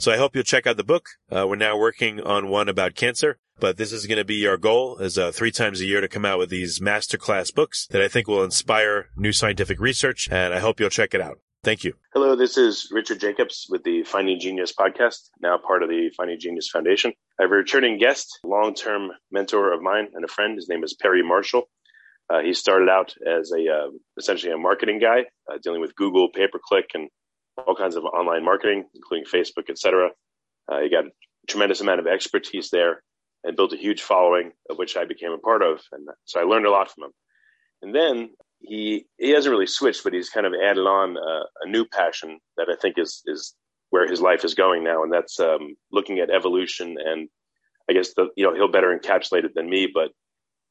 So I hope you'll check out the book. Uh, we're now working on one about cancer, but this is going to be our goal is uh, three times a year to come out with these masterclass books that I think will inspire new scientific research. And I hope you'll check it out. Thank you. Hello, this is Richard Jacobs with the Finding Genius podcast, now part of the Finding Genius Foundation. I have a returning guest, long-term mentor of mine and a friend. His name is Perry Marshall. Uh, he started out as a uh, essentially a marketing guy, uh, dealing with Google, pay per click, and all kinds of online marketing, including Facebook, etc. Uh, he got a tremendous amount of expertise there and built a huge following of which I became a part of. And so I learned a lot from him. And then he, he hasn't really switched, but he's kind of added on a, a new passion that I think is, is where his life is going now. And that's, um, looking at evolution. And I guess the, you know, he'll better encapsulate it than me, but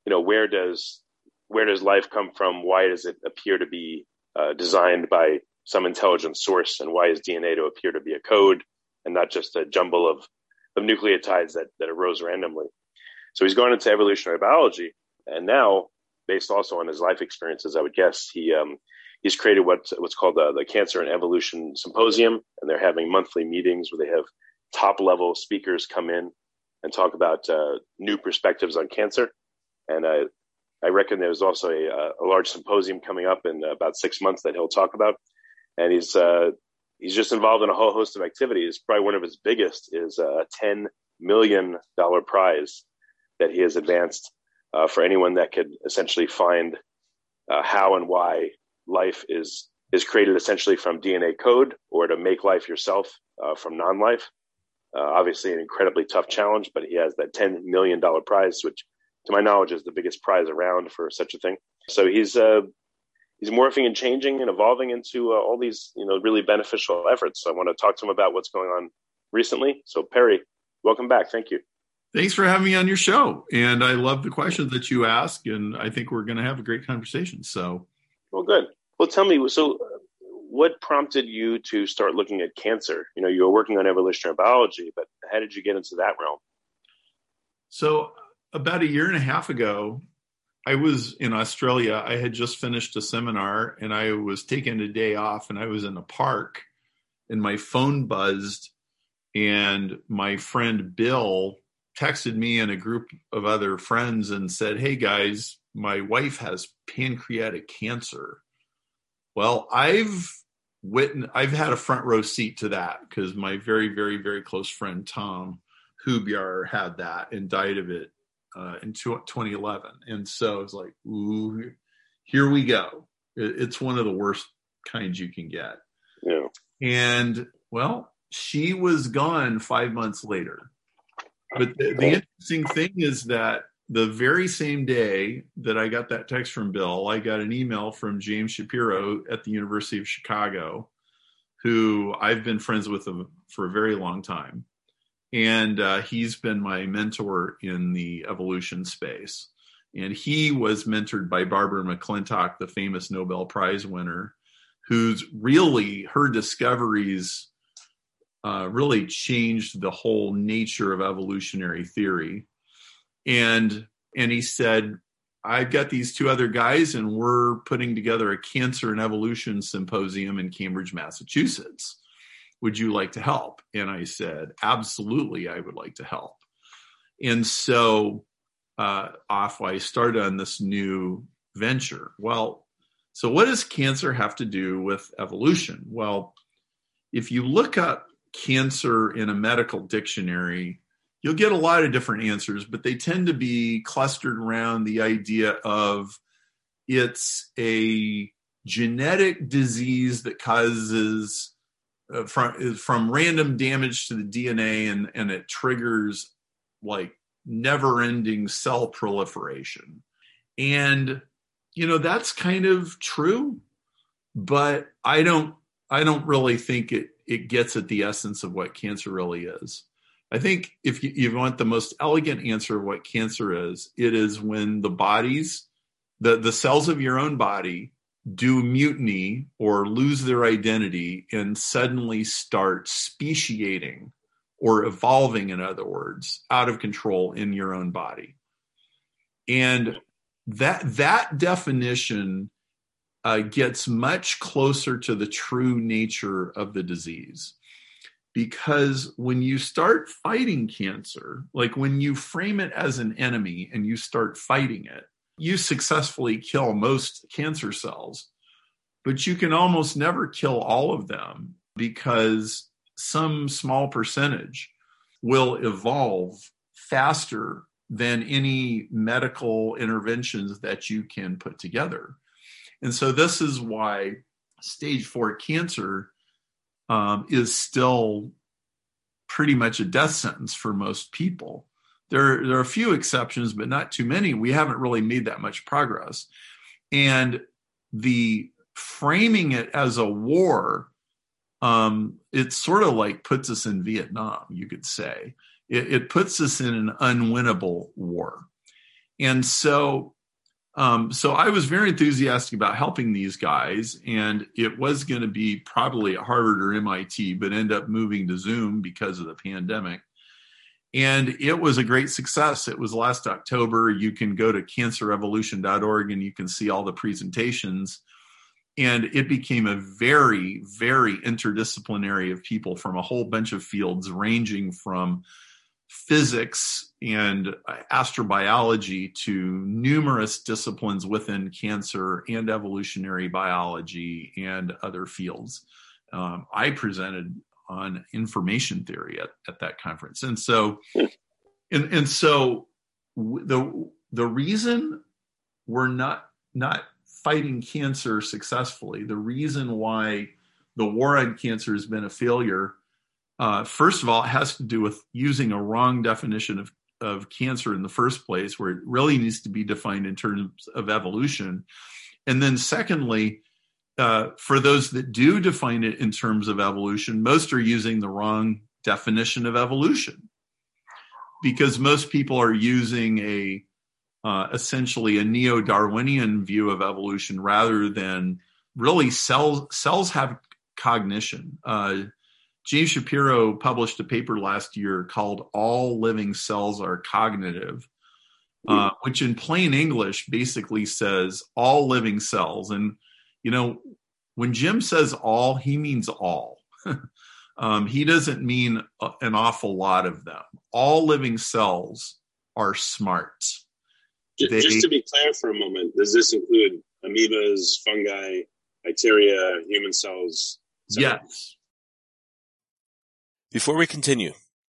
you know, where does, where does life come from? Why does it appear to be uh, designed by some intelligent source and why is DNA to appear to be a code and not just a jumble of, of nucleotides that, that arose randomly. So he's gone into evolutionary biology and now based also on his life experiences, I would guess he, um, he's created what, what's called the, the cancer and evolution symposium. And they're having monthly meetings where they have top level speakers come in and talk about uh, new perspectives on cancer. And I, I reckon there's also a, a large symposium coming up in about six months that he'll talk about and he's uh, he's just involved in a whole host of activities. Probably one of his biggest is a ten million dollar prize that he has advanced uh, for anyone that could essentially find uh, how and why life is is created essentially from DNA code, or to make life yourself uh, from non-life. Uh, obviously, an incredibly tough challenge, but he has that ten million dollar prize, which, to my knowledge, is the biggest prize around for such a thing. So he's uh, he's morphing and changing and evolving into uh, all these you know really beneficial efforts. So I want to talk to him about what's going on recently. So Perry, welcome back. Thank you. Thanks for having me on your show. And I love the questions that you ask, and I think we're going to have a great conversation. So, well, good. Well, tell me. So, what prompted you to start looking at cancer? You know, you were working on evolutionary biology, but how did you get into that realm? So, about a year and a half ago, I was in Australia. I had just finished a seminar and I was taking a day off and I was in a park and my phone buzzed and my friend Bill texted me and a group of other friends and said, "Hey guys, my wife has pancreatic cancer." Well, I've witnessed I've had a front row seat to that because my very very very close friend Tom Hubyar had that and died of it uh, in 2011. And so it's like, ooh, here we go. It's one of the worst kinds you can get. Yeah. And well, she was gone five months later. But the, the interesting thing is that the very same day that I got that text from Bill, I got an email from James Shapiro at the University of Chicago, who I've been friends with for a very long time. And uh, he's been my mentor in the evolution space. And he was mentored by Barbara McClintock, the famous Nobel Prize winner, who's really her discoveries uh, really changed the whole nature of evolutionary theory. And and he said, I've got these two other guys, and we're putting together a cancer and evolution symposium in Cambridge, Massachusetts. Would you like to help? And I said, Absolutely, I would like to help. And so uh, off I started on this new venture. Well, so what does cancer have to do with evolution? Well, if you look up cancer in a medical dictionary, you'll get a lot of different answers, but they tend to be clustered around the idea of it's a genetic disease that causes uh, from from random damage to the DNA and and it triggers like never ending cell proliferation. And you know that's kind of true, but I don't I don't really think it it gets at the essence of what cancer really is. I think if you, you, want the most elegant answer of what cancer is, it is when the bodies, the, the cells of your own body do mutiny or lose their identity and suddenly start speciating or evolving, in other words, out of control in your own body. And that that definition uh, gets much closer to the true nature of the disease. Because when you start fighting cancer, like when you frame it as an enemy and you start fighting it, you successfully kill most cancer cells, but you can almost never kill all of them because some small percentage will evolve faster than any medical interventions that you can put together. And so this is why stage four cancer um, is still pretty much a death sentence for most people. There, there are a few exceptions, but not too many. We haven't really made that much progress. And the framing it as a war, um, it sort of like puts us in Vietnam, you could say. It, it puts us in an unwinnable war. And so um, so I was very enthusiastic about helping these guys, and it was going to be probably at Harvard or MIT, but end up moving to Zoom because of the pandemic. And it was a great success. It was last October. You can go to cancerevolution.org and you can see all the presentations. And it became a very, very interdisciplinary of people from a whole bunch of fields, ranging from physics and astrobiology to numerous disciplines within cancer and evolutionary biology and other fields. Um, I presented on information theory at, at that conference. And so, and, and so the, the reason we're not, not fighting cancer successfully, the reason why the war on cancer has been a failure uh, first of all, it has to do with using a wrong definition of, of cancer in the first place, where it really needs to be defined in terms of evolution. And then, secondly, uh, for those that do define it in terms of evolution, most are using the wrong definition of evolution because most people are using a uh, essentially a neo-Darwinian view of evolution rather than really cells. Cells have cognition. Uh, James Shapiro published a paper last year called All Living Cells Are Cognitive, uh, which in plain English basically says all living cells. And, you know, when Jim says all, he means all. um, he doesn't mean an awful lot of them. All living cells are smart. Just, they, just to be clear for a moment, does this include amoebas, fungi, bacteria, human cells? Yes. Before we continue,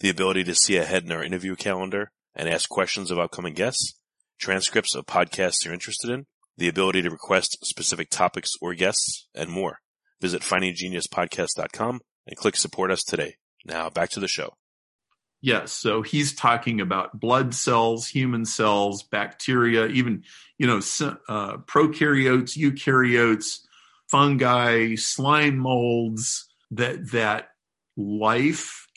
the ability to see ahead in our interview calendar and ask questions of upcoming guests, transcripts of podcasts you're interested in, the ability to request specific topics or guests, and more. Visit findinggeniuspodcast.com and click support us today. Now back to the show. Yes, so he's talking about blood cells, human cells, bacteria, even you know uh, prokaryotes, eukaryotes, fungi, slime molds. That that life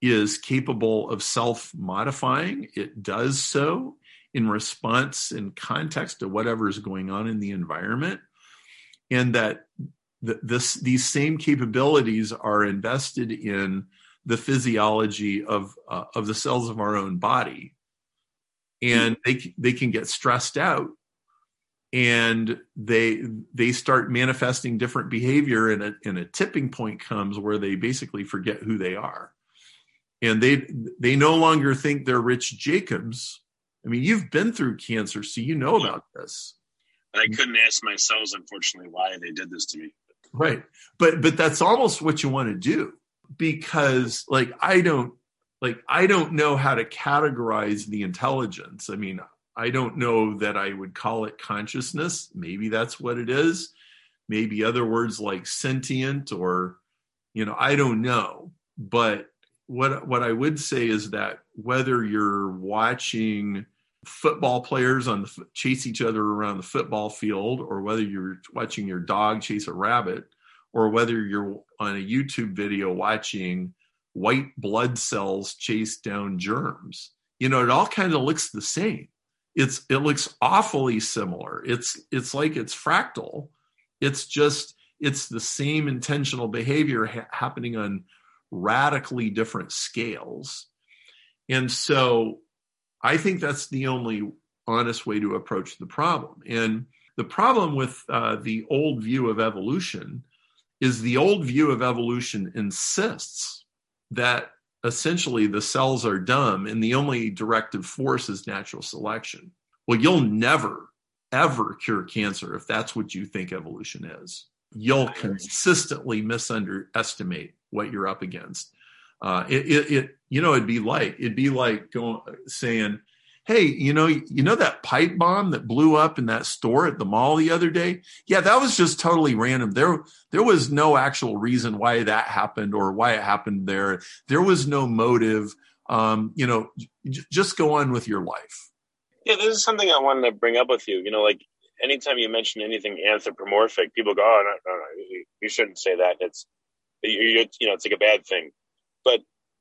is capable of self modifying. It does so in response and context to whatever is going on in the environment, and that th- this these same capabilities are invested in the physiology of uh, of the cells of our own body, and they they can get stressed out, and they they start manifesting different behavior, and a and a tipping point comes where they basically forget who they are, and they they no longer think they're Rich Jacobs. I mean, you've been through cancer, so you know about this. I couldn't ask myself unfortunately, why they did this to me. Right, but but that's almost what you want to do because like I don't like I don't know how to categorize the intelligence. I mean, I don't know that I would call it consciousness. Maybe that's what it is. Maybe other words like sentient or you know, I don't know. But what what I would say is that whether you're watching football players on the chase each other around the football field or whether you're watching your dog chase a rabbit or whether you're on a YouTube video watching white blood cells chase down germs. You know, it all kind of looks the same. It's it looks awfully similar. It's it's like it's fractal. It's just it's the same intentional behavior ha- happening on radically different scales. And so I think that's the only honest way to approach the problem. And the problem with uh, the old view of evolution is the old view of evolution insists that essentially the cells are dumb and the only directive force is natural selection. Well, you'll never, ever cure cancer if that's what you think evolution is. You'll consistently misunderestimate what you're up against. Uh, it, it, it, you know, it'd be like it'd be like going saying, hey, you know, you know that pipe bomb that blew up in that store at the mall the other day? Yeah, that was just totally random. There there was no actual reason why that happened or why it happened there. There was no motive. Um, you know, j- just go on with your life. Yeah, this is something I wanted to bring up with you. You know, like anytime you mention anything anthropomorphic, people go, "Oh, no, no, no you shouldn't say that. It's you know, it's like a bad thing." But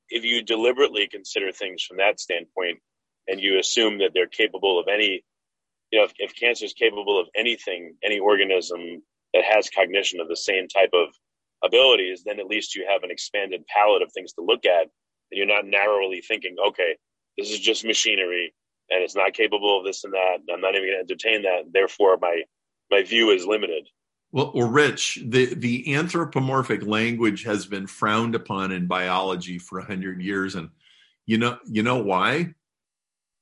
if you deliberately consider things from that standpoint, and you assume that they're capable of any, you know, if, if cancer is capable of anything, any organism that has cognition of the same type of abilities, then at least you have an expanded palette of things to look at. And you're not narrowly thinking, okay, this is just machinery and it's not capable of this and that. And I'm not even going to entertain that. Therefore, my, my view is limited. Well, well, Rich, the, the anthropomorphic language has been frowned upon in biology for a hundred years. And you know, you know why?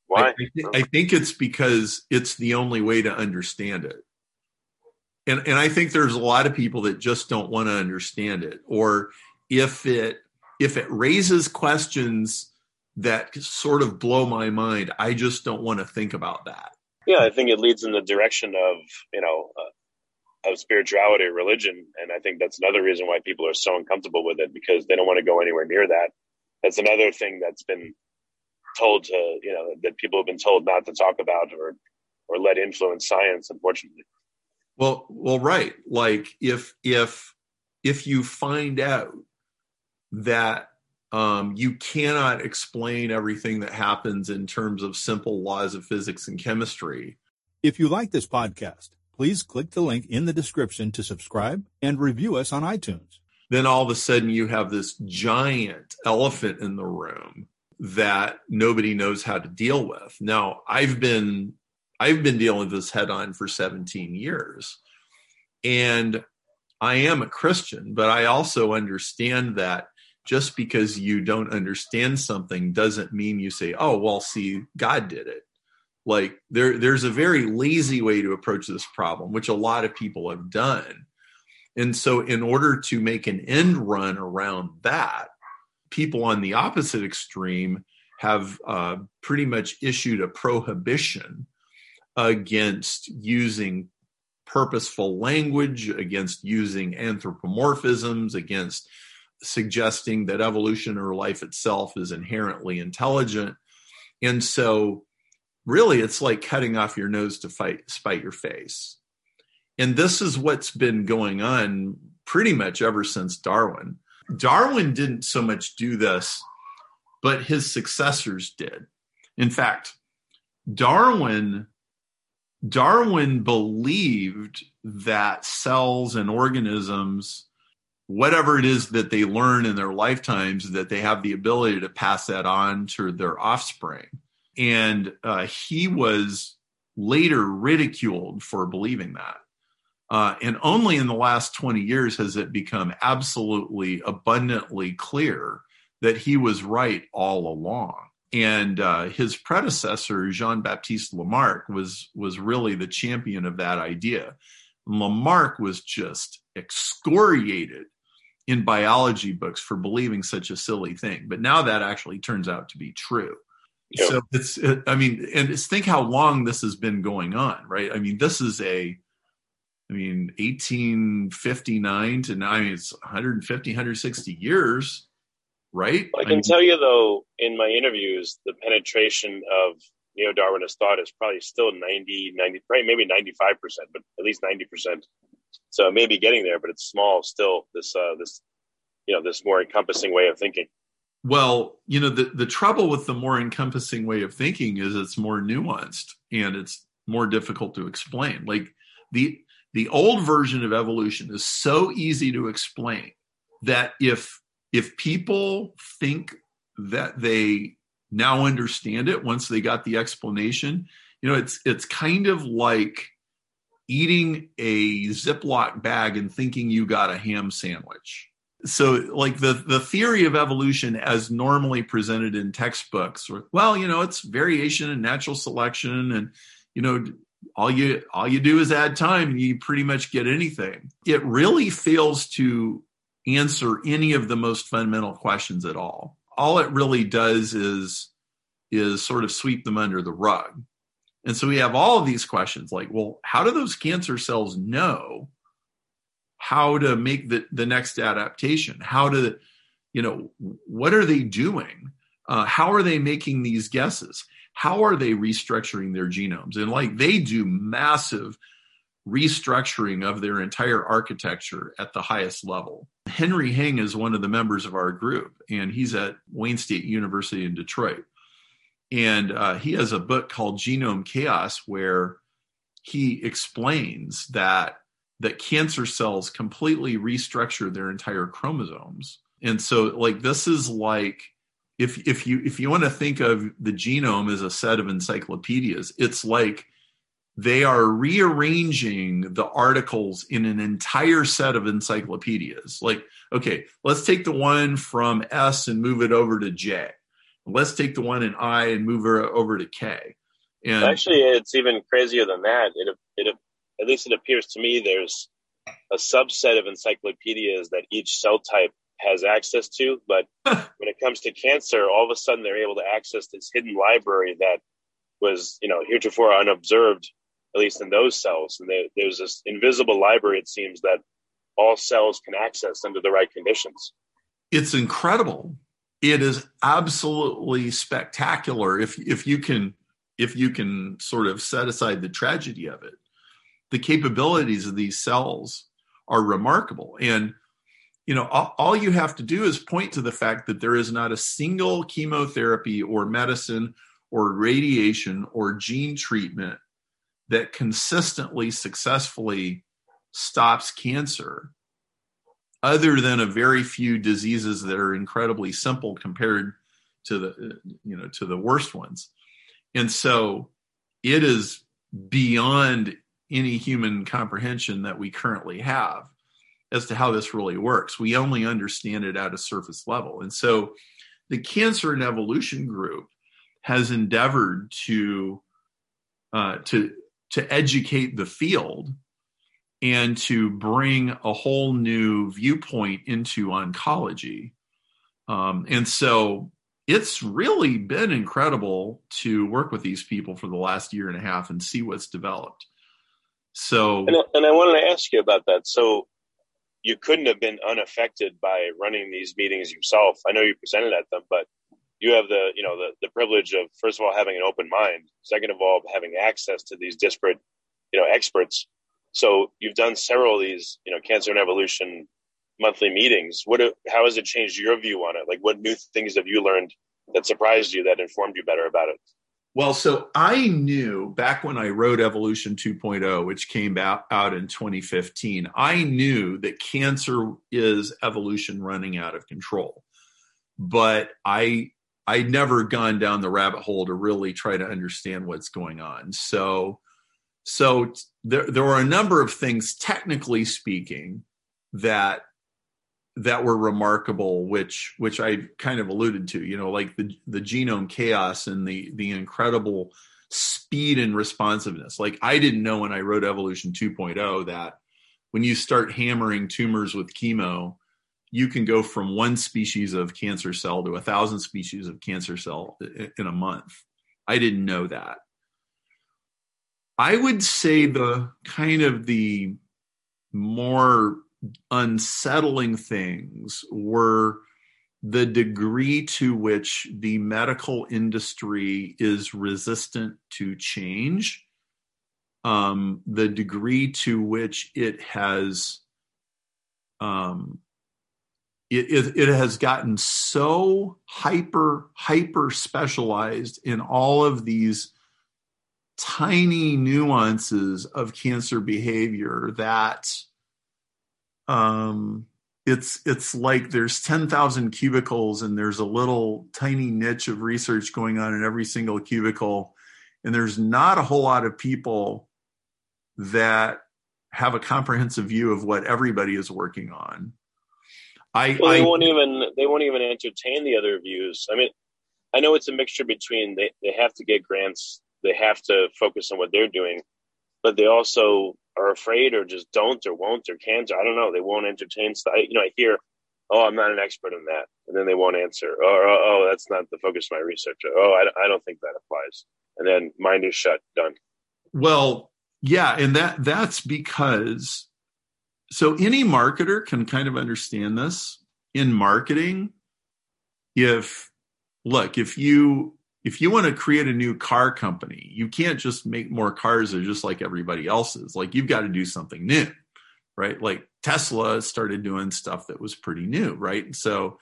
Why? I, I, th- I, think it's because it's the only way to understand it. And and I think there's a lot of people that just don't want to understand it. Or if it if it raises questions that sort of blow my mind, I just don't want to think about that. Yeah, I think it leads in the direction of you know uh, of spirituality or religion, and I think that's another reason why people are so uncomfortable with it because they don't want to go anywhere near that. That's another thing that's been told to you know that people have been told not to talk about or or let influence science unfortunately. Well well right. Like if if if you find out that um, you cannot explain everything that happens in terms of simple laws of physics and chemistry. If you like this podcast please click the link in the description to subscribe and review us on itunes then all of a sudden you have this giant elephant in the room that nobody knows how to deal with. Now, I've been I've been dealing with this head on for 17 years. And I am a Christian, but I also understand that just because you don't understand something doesn't mean you say, "Oh, well, see, God did it." Like there there's a very lazy way to approach this problem, which a lot of people have done. And so in order to make an end run around that, people on the opposite extreme have uh, pretty much issued a prohibition against using purposeful language, against using anthropomorphisms, against suggesting that evolution or life itself is inherently intelligent. And so, really, it's like cutting off your nose to fight, spite your face. And this is what's been going on pretty much ever since Darwin. Darwin didn't so much do this, but his successors did. In fact, Darwin Darwin believed that cells and organisms, whatever it is that they learn in their lifetimes, that they have the ability to pass that on to their offspring. And uh, he was later ridiculed for believing that. Uh, and only in the last 20 years has it become absolutely abundantly clear that he was right all along and uh, his predecessor Jean Baptiste Lamarck was was really the champion of that idea. Lamarck was just excoriated in biology books for believing such a silly thing, but now that actually turns out to be true. Yep. So it's, it, I mean, and it's, think how long this has been going on, right? I mean, this is a, I mean, 1859 to now, I mean, it's 150, 160 years right? I can I tell you though, in my interviews, the penetration of neo-Darwinist thought is probably still 90, 90, right, maybe 95%, but at least 90%. So it may be getting there, but it's small still, this, uh, this, you know, this more encompassing way of thinking. Well, you know, the, the trouble with the more encompassing way of thinking is it's more nuanced and it's more difficult to explain. Like the, the old version of evolution is so easy to explain that if if people think that they now understand it once they got the explanation, you know, it's it's kind of like eating a Ziploc bag and thinking you got a ham sandwich. So, like the the theory of evolution as normally presented in textbooks, or well, you know, it's variation and natural selection, and you know, all you all you do is add time, and you pretty much get anything. It really fails to answer any of the most fundamental questions at all. All it really does is is sort of sweep them under the rug. And so we have all of these questions like, well, how do those cancer cells know how to make the, the next adaptation? How to, you know, what are they doing? Uh, how are they making these guesses? How are they restructuring their genomes? And like they do massive restructuring of their entire architecture at the highest level. Henry Heng is one of the members of our group, and he's at Wayne State University in Detroit. And uh, he has a book called Genome Chaos, where he explains that that cancer cells completely restructure their entire chromosomes. And so, like, this is like if if you if you want to think of the genome as a set of encyclopedias, it's like they are rearranging the articles in an entire set of encyclopedias. Like, okay, let's take the one from S and move it over to J. Let's take the one in I and move it over to K. And actually, it's even crazier than that. It, it, at least it appears to me, there's a subset of encyclopedias that each cell type has access to. But when it comes to cancer, all of a sudden they're able to access this hidden library that was, you know, heretofore unobserved at least in those cells. And they, there's this invisible library, it seems, that all cells can access under the right conditions. It's incredible. It is absolutely spectacular if if you can if you can sort of set aside the tragedy of it. The capabilities of these cells are remarkable. And you know, all, you have to do is point to the fact that there is not a single chemotherapy or medicine or radiation or gene treatment that consistently successfully stops cancer other than a very few diseases that are incredibly simple compared to the you know to the worst ones and so it is beyond any human comprehension that we currently have as to how this really works we only understand it at a surface level and so the cancer and evolution group has endeavored to uh, to to educate the field and to bring a whole new viewpoint into oncology. Um, and so it's really been incredible to work with these people for the last year and a half and see what's developed. So, and, and I wanted to ask you about that. So, you couldn't have been unaffected by running these meetings yourself. I know you presented at them, but you have the you know the, the privilege of first of all having an open mind, second of all having access to these disparate you know experts so you've done several of these, you know, cancer and evolution monthly meetings. What, how has it changed your view on it? Like, what new things have you learned that surprised you that informed you better about it? Well, so I knew back when I wrote Evolution 2.0, which came out, out in 2015, I knew that cancer is evolution running out of control. But I I'd never gone down the rabbit hole to really try to understand what's going on. So so there, there were a number of things, technically speaking, that that were remarkable, which which I kind of alluded to. You know, like the the genome chaos and the the incredible speed and responsiveness. Like I didn't know when I wrote Evolution 2.0 that when you start hammering tumors with chemo, you can go from one species of cancer cell to a thousand species of cancer cell in a month. I didn't know that. I would say the kind of the more unsettling things were the degree to which the medical industry is resistant to change, um, the degree to which it has um, it, it, it, has gotten so hyper hyper specialized in all of these tiny nuances of cancer behavior that um, it's it's like there's 10,000 cubicles and there's a little tiny niche of research going on in every single cubicle and there's not a whole lot of people that have a comprehensive view of what everybody is working on. I, well, they I, won't even they won't even entertain the other views. I mean, I know it's a mixture between they, they have to get grants they have to focus on what they're doing, but they also are afraid or just don't or won't or can't. I don't know. They won't entertain. You know, I hear, oh, I'm not an expert in that. And then they won't answer. Or, oh, oh, that's not the focus of my research. Or, oh, I, I don't think that applies. And then mind is shut, done. Well, yeah. And that that's because, so any marketer can kind of understand this in marketing. If, look, if you if you want to create a new car company, you can't just make more cars that are just like everybody else's. Like you've got to do something new, right? Like Tesla started doing stuff that was pretty new, right? So,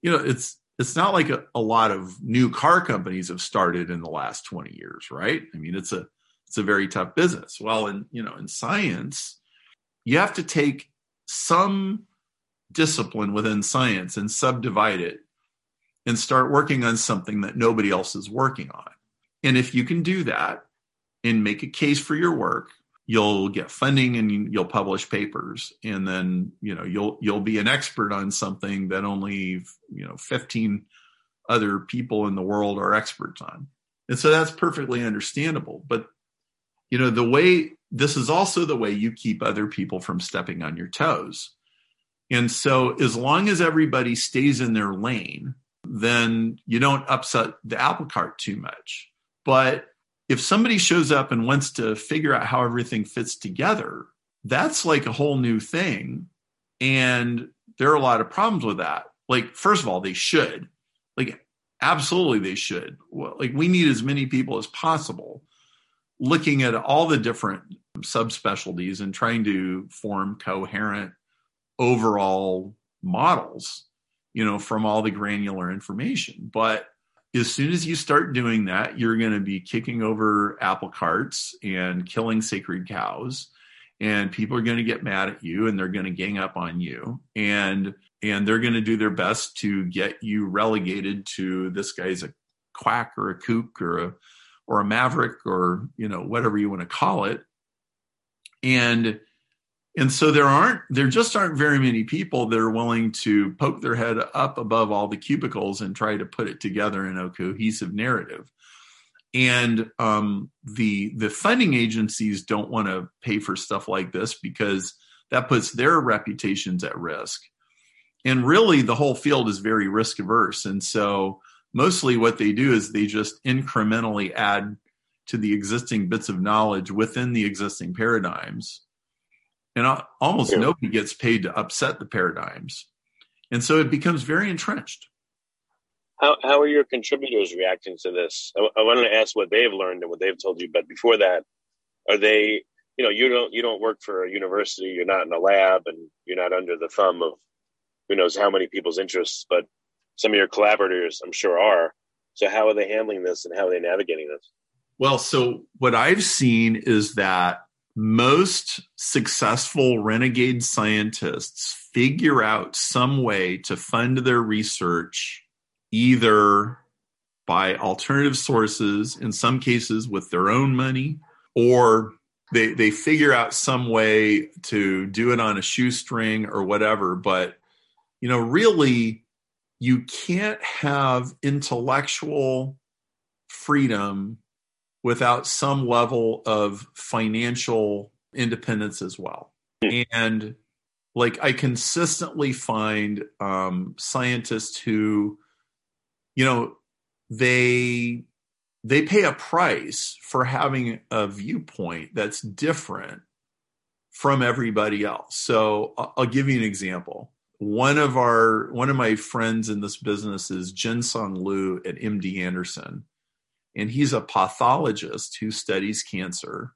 you know, it's it's not like a, a lot of new car companies have started in the last 20 years, right? I mean, it's a it's a very tough business. Well, in you know, in science, you have to take some discipline within science and subdivide it and start working on something that nobody else is working on. And if you can do that and make a case for your work, you'll get funding and you'll publish papers and then, you know, you'll you'll be an expert on something that only, you know, 15 other people in the world are experts on. And so that's perfectly understandable, but you know, the way this is also the way you keep other people from stepping on your toes. And so as long as everybody stays in their lane, then you don't upset the apple cart too much. But if somebody shows up and wants to figure out how everything fits together, that's like a whole new thing. And there are a lot of problems with that. Like, first of all, they should. Like, absolutely, they should. Like, we need as many people as possible looking at all the different subspecialties and trying to form coherent overall models you know, from all the granular information. But as soon as you start doing that, you're going to be kicking over apple carts and killing sacred cows. and people are going to get mad at you and they're going to gang up on you and and they're going to do their best to get you relegated to this guy's a quack or a kook or a or a maverick or you know whatever you want to call it and and so there aren't there just aren't very many people that are willing to poke their head up above all the cubicles and try to put it together in a cohesive narrative. And um, the the funding agencies don't want to pay for stuff like this because that puts their reputations at risk. And really the whole field is very risk averse. And so mostly what they do is they just incrementally add to the existing bits of knowledge within the existing paradigms and almost yeah. nobody gets paid to upset the paradigms. And so it becomes very entrenched. How, how are your contributors reacting to this? I, I wanted to ask what they've learned and what they've told you but before that are they you know you don't you don't work for a university you're not in a lab and you're not under the thumb of who knows how many people's interests but some of your collaborators i'm sure are. So how are they handling this and how are they navigating this? Well so what i've seen is that most successful renegade scientists figure out some way to fund their research either by alternative sources, in some cases with their own money, or they, they figure out some way to do it on a shoestring or whatever. But, you know, really, you can't have intellectual freedom without some level of financial independence as well. And like I consistently find um, scientists who, you know, they they pay a price for having a viewpoint that's different from everybody else. So I'll give you an example. One of our one of my friends in this business is Jinsong Liu at MD Anderson and he's a pathologist who studies cancer.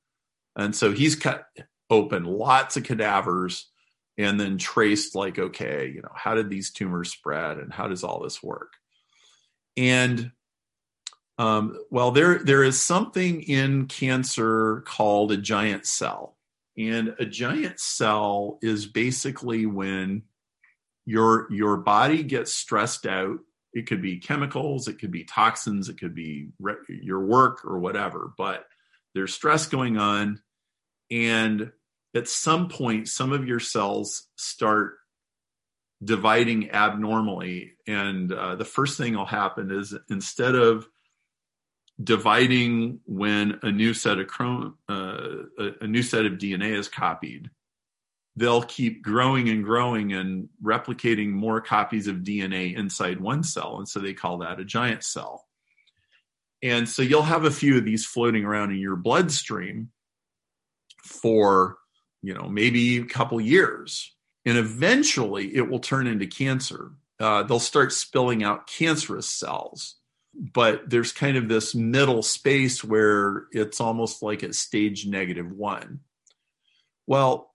And so he's cut open lots of cadavers and then traced like, okay, you know, how did these tumors spread and how does all this work? And um, well, there there is something in cancer called a giant cell, and a giant cell is basically when your your body gets stressed out it could be chemicals, it could be toxins, it could be re- your work or whatever, but there's stress going on. And at some point, some of your cells start dividing abnormally. And uh, the first thing will happen is instead of dividing when a new set of chrome, uh, a, a new set of DNA is copied, they'll keep growing and growing and replicating more copies of DNA inside one cell. And so they call that a giant cell. And so you'll have a few of these floating around in your bloodstream for, you know, maybe a couple years. And eventually it will turn into cancer. Uh, they'll start spilling out cancerous cells. But there's kind of this middle space where it's almost like at stage negative one. Well,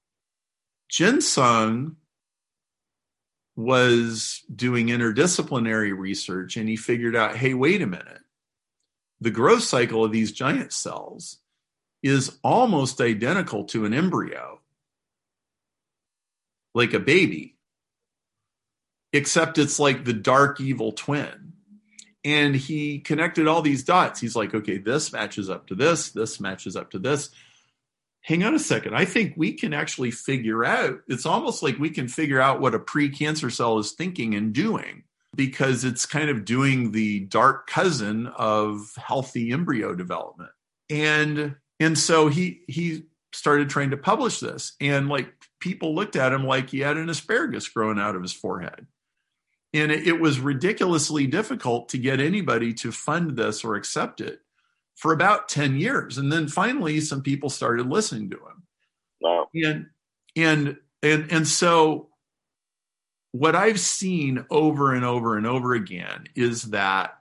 Jinsong was doing interdisciplinary research and he figured out hey, wait a minute. The growth cycle of these giant cells is almost identical to an embryo, like a baby, except it's like the dark evil twin. And he connected all these dots. He's like, okay, this matches up to this, this matches up to this hang on a second. I think we can actually figure out, it's almost like we can figure out what a pre-cancer cell is thinking and doing because it's kind of doing the dark cousin of healthy embryo development. And and so he he started trying to publish this and like people looked at him like he had an asparagus growing out of his forehead. And it, it was ridiculously difficult to get anybody to fund this or accept it for about 10 years. And then finally some people started listening to him. Wow. And and and and so what I've seen over and over and over again is that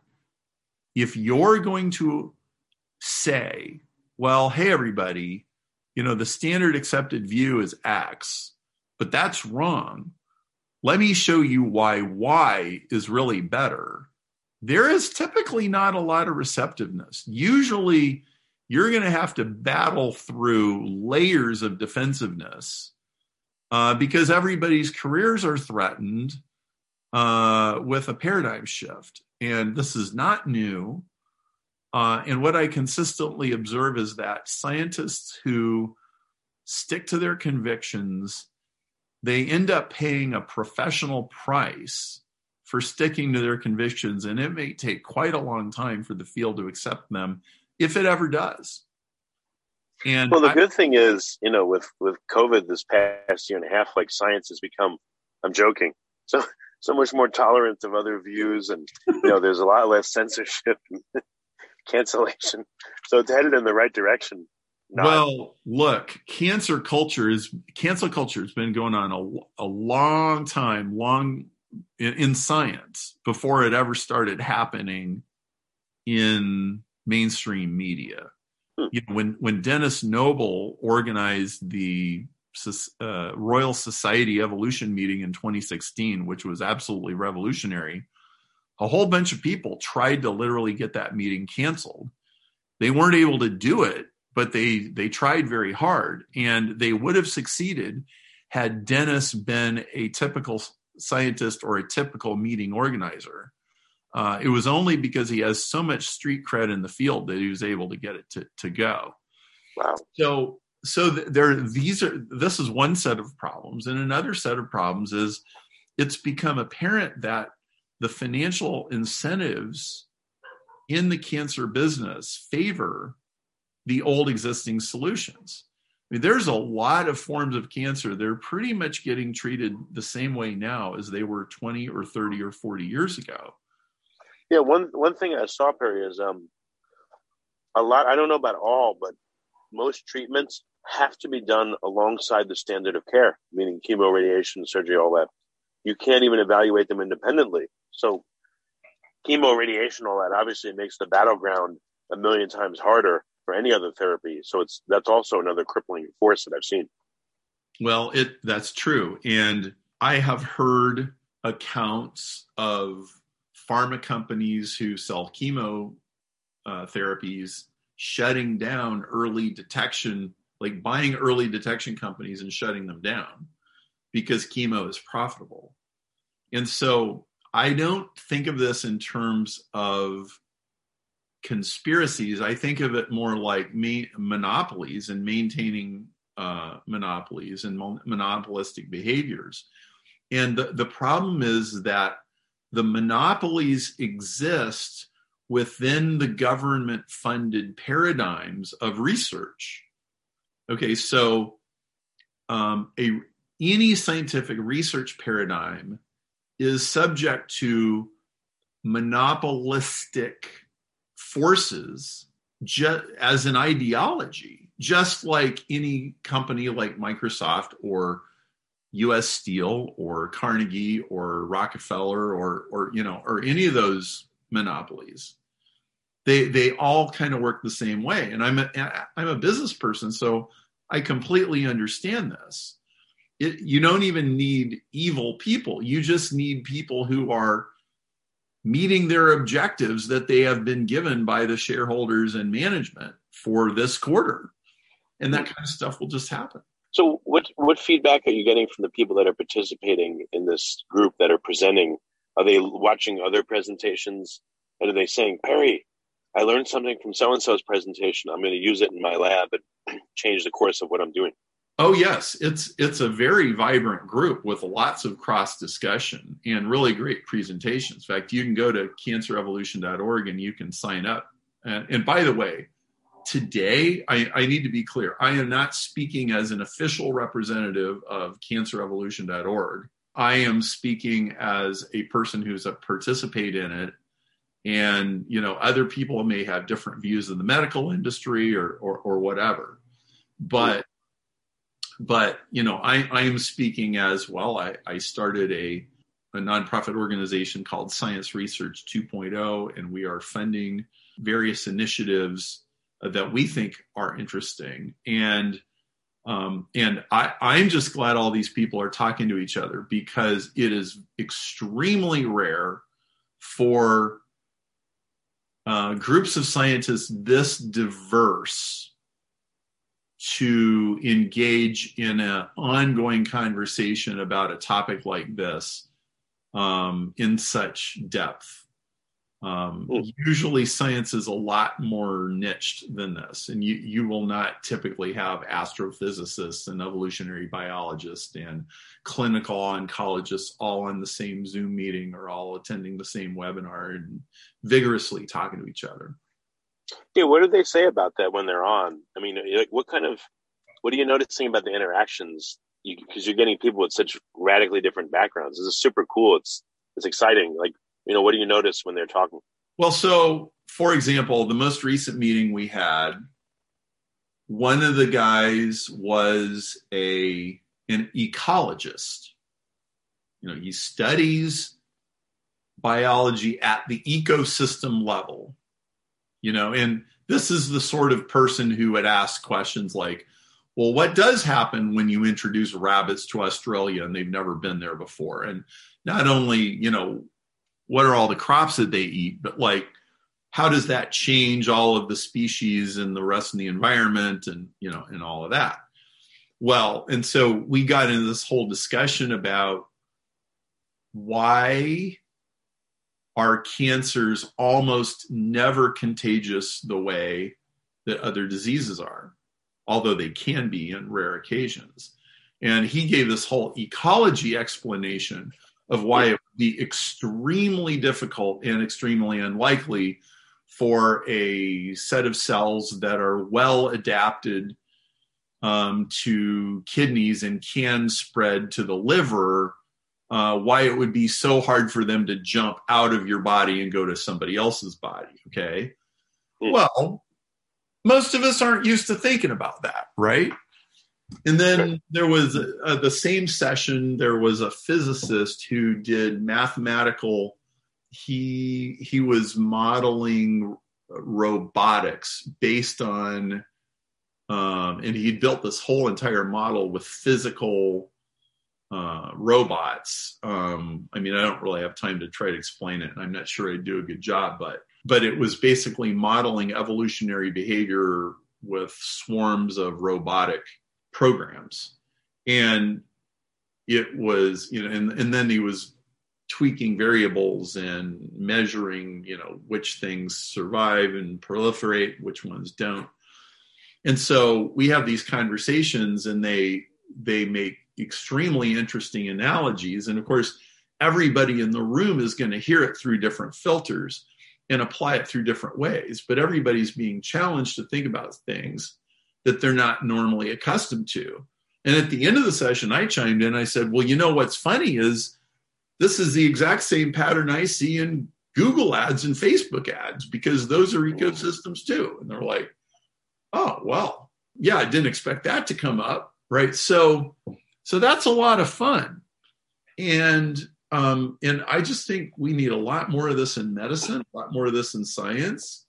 if you're going to say, well, hey everybody, you know, the standard accepted view is X, but that's wrong. Let me show you why Y is really better there is typically not a lot of receptiveness. Usually, you're going to have to battle through layers of defensiveness uh, because everybody's careers are threatened uh, with a paradigm shift. And this is not new. Uh, and what I consistently observe is that scientists who stick to their convictions, they end up paying a professional price for sticking to their convictions. And it may take quite a long time for the field to accept them, if it ever does. And well, the I, good thing is, you know, with with COVID this past year and a half, like science has become. I'm joking. So so much more tolerant of other views, and you know, there's a lot less censorship, cancellation. So it's headed in the right direction. Not. Well, look, cancer culture is cancel culture has been going on a, a long time, long in, in science before it ever started happening in mainstream media. Hmm. You know, when when Denis Noble organized the uh, Royal Society Evolution meeting in 2016, which was absolutely revolutionary, a whole bunch of people tried to literally get that meeting canceled. They weren't able to do it, but they they tried very hard, and they would have succeeded had Denis been a typical scientist or a typical meeting organizer. Uh, it was only because he has so much street cred in the field that he was able to get it to, to go. Wow. So so there these are this is one set of problems and another set of problems is it's become apparent that the financial incentives in the cancer business favor the old existing solutions. I mean, there's a lot of forms of cancer. They're pretty much getting treated the same way now as they were 20 or 30 or 40 years ago. Yeah, one one thing I saw, Perry, is um, a lot. I don't know about all, but most treatments have to be done alongside the standard of care, meaning chemo, radiation, surgery, all that. You can't even evaluate them independently. So, chemo, radiation, all that obviously makes the battleground a million times harder for any other therapy. So it's that's also another crippling force that I've seen. Well, it that's true, and I have heard accounts of pharma companies who sell chemo uh, therapies shutting down early detection, like buying early detection companies and shutting them down because chemo is profitable. And so I don't think of this in terms of conspiracies. I think of it more like me, monopolies and maintaining uh, monopolies and monopolistic behaviors. And the, the problem is that the monopolies exist within the government funded paradigms of research. Okay, so um, a, any scientific research paradigm is subject to monopolistic forces ju- as an ideology, just like any company like Microsoft or U.S. Steel or Carnegie or Rockefeller or or you know or any of those monopolies. They they all kind of work the same way. And I'm a, I'm a business person, so I completely understand this. It, you don't even need evil people. You just need people who are meeting their objectives that they have been given by the shareholders and management for this quarter. And that kind of stuff will just happen. So, what what feedback are you getting from the people that are participating in this group that are presenting? Are they watching other presentations, and are they saying, "Perry, I learned something from so and so's presentation. I'm going to use it in my lab and change the course of what I'm doing." Oh yes, it's it's a very vibrant group with lots of cross discussion and really great presentations. In fact, you can go to cancerevolution.org and you can sign up. And, and by the way, today, I, I, need to be clear. I am not speaking as an official representative of cancerevolution.org. I am speaking as a person who's a participate in it. And, you know, other people may have different views in the medical industry or, or, or whatever. But, but, you know, I, I am speaking as well. I, I started a, a nonprofit organization called Science Research 2.0, and we are funding various initiatives that we think are interesting. And um, and I, I'm just glad all these people are talking to each other because it is extremely rare for uh, groups of scientists this diverse to engage in an ongoing conversation about a topic like this um, in such depth. Um, mm. Usually, science is a lot more niched than this, and you you will not typically have astrophysicists and evolutionary biologists and clinical oncologists all on the same Zoom meeting or all attending the same webinar and vigorously talking to each other. Yeah, what do they say about that when they're on? I mean, like, what kind of what are you noticing about the interactions? Because you, are getting people with such radically different backgrounds. This is super cool. It's it's exciting. Like you know, what do you notice when they're talking? Well, so for example, the most recent meeting we had, one of the guys was a an ecologist. You know, he studies biology at the ecosystem level. You know, and this is the sort of person who would ask questions like, well, what does happen when you introduce rabbits to Australia and they've never been there before? And not only, you know, what are all the crops that they eat, but like how does that change all of the species and the rest of the environment and you know and all of that well and so we got into this whole discussion about why are cancers almost never contagious the way that other diseases are although they can be in rare occasions. And he gave this whole ecology explanation of why it would be extremely difficult and extremely unlikely for a set of cells that are well adapted um, to kidneys and can spread to the liver, uh, why it would be so hard for them to jump out of your body and go to somebody else's body. Okay. Well, most of us aren't used to thinking about that, right? And then there was uh, the same session, there was a physicist who did mathematical. He he was modeling robotics based on, um, and he built this whole entire model with physical uh, robots. Um, I mean, I don't really have time to try to explain it. I'm not sure I'd do a good job, but but it was basically modeling evolutionary behavior with swarms of robotic programs and it was you know and, and then he was tweaking variables and measuring you know which things survive and proliferate which ones don't and so we have these conversations and they they make extremely interesting analogies and of course everybody in the room is going to hear it through different filters and apply it through different ways but everybody's being challenged to think about things that they're not normally accustomed to. And at the end of the session, I chimed in. I said, Well, you know what's funny is this is the exact same pattern I see in Google ads and Facebook ads because those are ecosystems too. And they're like, Oh, well, yeah, I didn't expect that to come up. Right. So, so that's a lot of fun. And, um, and I just think we need a lot more of this in medicine, a lot more of this in science.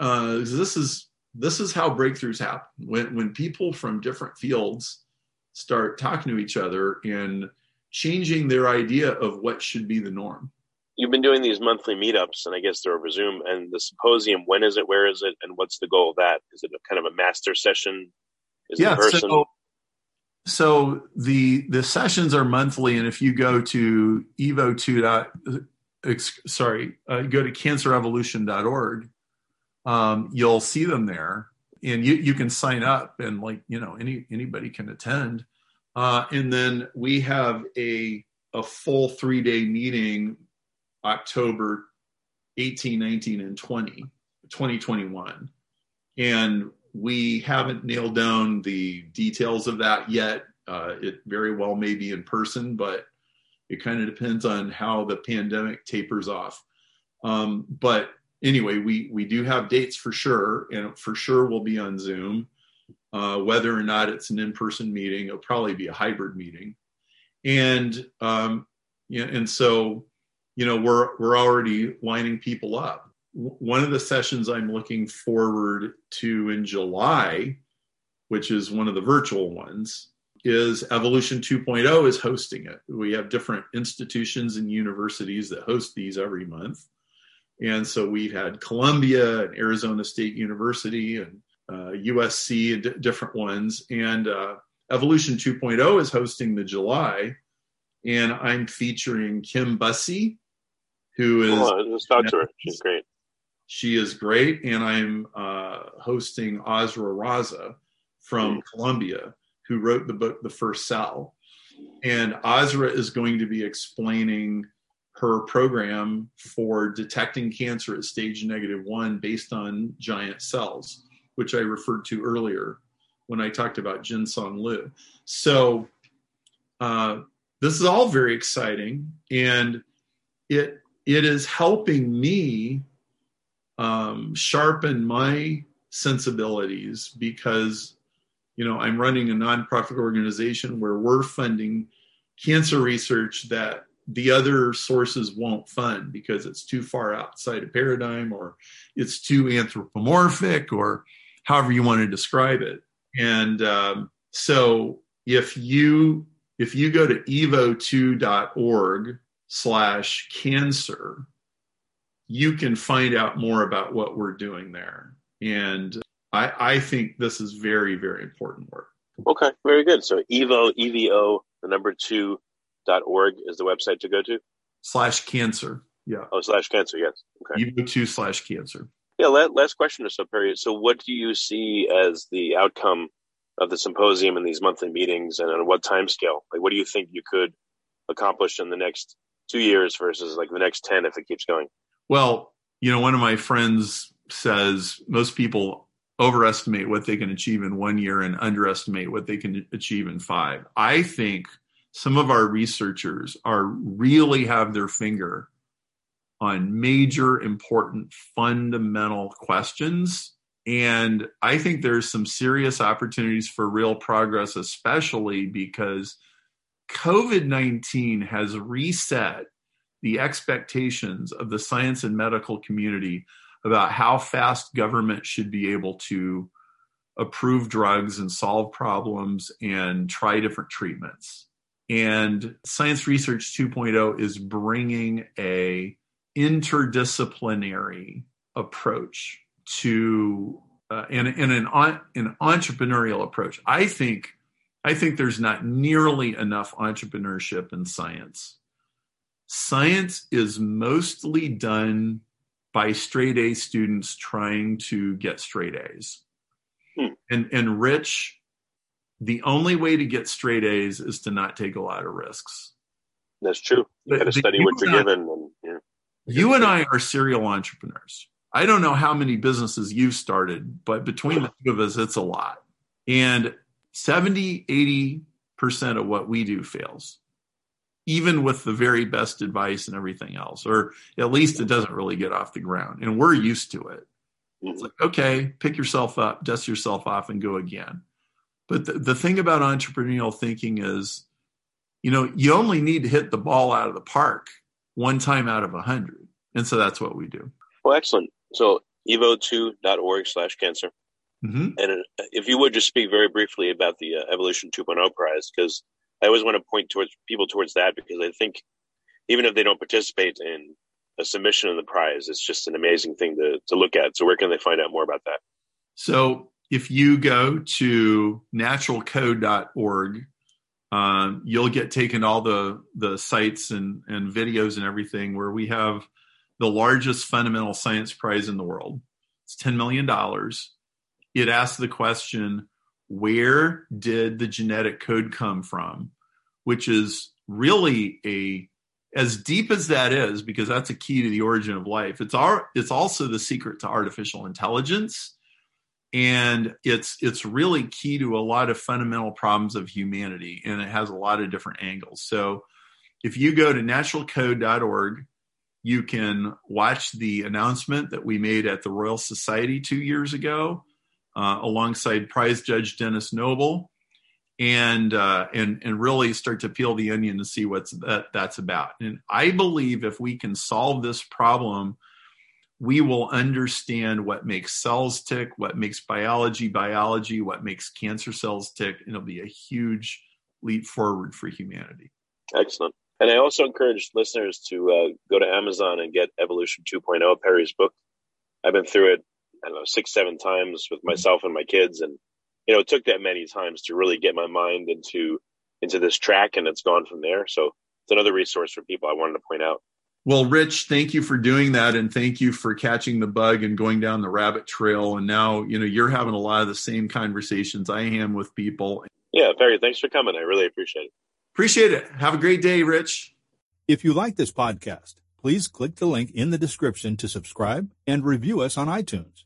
Uh, this is this is how breakthroughs happen. When when people from different fields start talking to each other and changing their idea of what should be the norm. You've been doing these monthly meetups and i guess they're over zoom and the symposium when is it where is it and what's the goal of that? Is it a kind of a master session? Is yeah, so, so the the sessions are monthly and if you go to evo2 dot sorry uh, go to cancerevolution.org um, you'll see them there. And you, you can sign up and like you know any anybody can attend. Uh, and then we have a a full three day meeting october 18 19 and 20 2021 and we haven't nailed down the details of that yet uh, it very well may be in person but it kind of depends on how the pandemic tapers off um, but anyway, we we do have dates for sure, and for sure we'll be on Zoom. Uh, whether or not it's an in-person meeting, it'll probably be a hybrid meeting, and um, yeah, and so you know we're we're already lining people up. One of the sessions I'm looking forward to in July, which is one of the virtual ones, is Evolution 2.0 is hosting it. We have different institutions and universities that host these every month And so we've had Columbia and Arizona State University and uh, USC and d- different ones. And uh, Evolution 2.0 is hosting the July, and I'm featuring Kim Bussey, who is. Oh, just talk to her. She's great. She is great, and I'm uh, hosting Azra Raza from mm. Columbia, who wrote the book The First Cell. And Azra is going to be explaining her program for detecting cancer at stage negative one based on giant cells, which I referred to earlier when I talked about Jinsong Liu. So uh, this is all very exciting, and it it is helping me um, sharpen my sensibilities because you know I'm running a nonprofit organization where we're funding cancer research that the other sources won't fund because it's too far outside a paradigm or it's too anthropomorphic or however you want to describe it. And um, so if you if you go to evo2.org slash cancer you can find out more about what we're doing there. And I, I think this is very very important work. Okay very good. So evo evo the number two dot org is the website to go to? Slash cancer yeah. Oh slash cancer yes. Okay. Evo two slash cancer. Yeah, last question or so, Perry. So, what do you see as the outcome of the symposium and these monthly meetings, and on what time scale? Like, what do you think you could accomplish in the next two years versus like the next ten if it keeps going? Well, you know, one of my friends says most people overestimate what they can achieve in one year and underestimate what they can achieve in five. I think some of our researchers are really have their finger on major, important, fundamental questions. And I think there's some serious opportunities for real progress, especially because COVID 19 has reset the expectations of the science and medical community about how fast government should be able to approve drugs and solve problems and try different treatments. And Science Research 2.0 is bringing a interdisciplinary approach to uh, and, and an, an entrepreneurial approach. I think I think there's not nearly enough entrepreneurship in science. Science is mostly done by straight A students trying to get straight A's. Hmm. And and Rich, the only way to get straight A's is to not take a lot of risks. That's true. You got to study what you're given. And, yeah. You and I are serial entrepreneurs. I don't know how many businesses you've started, but between the two of us, it's a lot. And 70, 80% of what we do fails, even with the very best advice and everything else, or at least it doesn't really get off the ground. And we're used to it. It's like, okay, pick yourself up, dust yourself off, and go again. But the, the thing about entrepreneurial thinking is, you know, you only need to hit the ball out of the park one time out of a hundred. And so that's what we do. Well, excellent. So evo2.org slash cancer. Mm-hmm. And if you would just speak very briefly about the uh, Evolution 2.0 prize, because I always want to point towards people towards that because I think even if they don't participate in a submission of the prize, it's just an amazing thing to, to look at. So where can they find out more about that? So if you go to naturalcode.org um, you'll get taken all the the sites and and videos and everything where we have the largest fundamental science prize in the world. It's ten million dollars. It asks the question, where did the genetic code come from? Which is really a as deep as that is, because that's a key to the origin of life. It's our it's also the secret to artificial intelligence and it's it's really key to a lot of fundamental problems of humanity and it has a lot of different angles so if you go to naturalcode.org you can watch the announcement that we made at the royal society two years ago uh, alongside prize judge Denis Noble and uh, and and really start to peel the onion to see what's that that's about and i believe if we can solve this problem we will understand what makes cells tick, what makes biology biology, what makes cancer cells tick, and it'll be a huge leap forward for humanity. Excellent. And I also encourage listeners to uh, go to Amazon and get Evolution 2.0, Perry's book. I've been through it, I don't know, six, seven times with myself and my kids. And, you know, it took that many times to really get my mind into, into this track and it's gone from there. So it's another resource for people I wanted to point out. Well, Rich, thank you for doing that. And thank you for catching the bug and going down the rabbit trail. And now, you know, you're having a lot of the same conversations I am with people. Yeah, Perry, thanks for coming. I really appreciate it. Appreciate it. Have a great day, Rich. If you like this podcast, please click the link in the description to subscribe and review us on iTunes.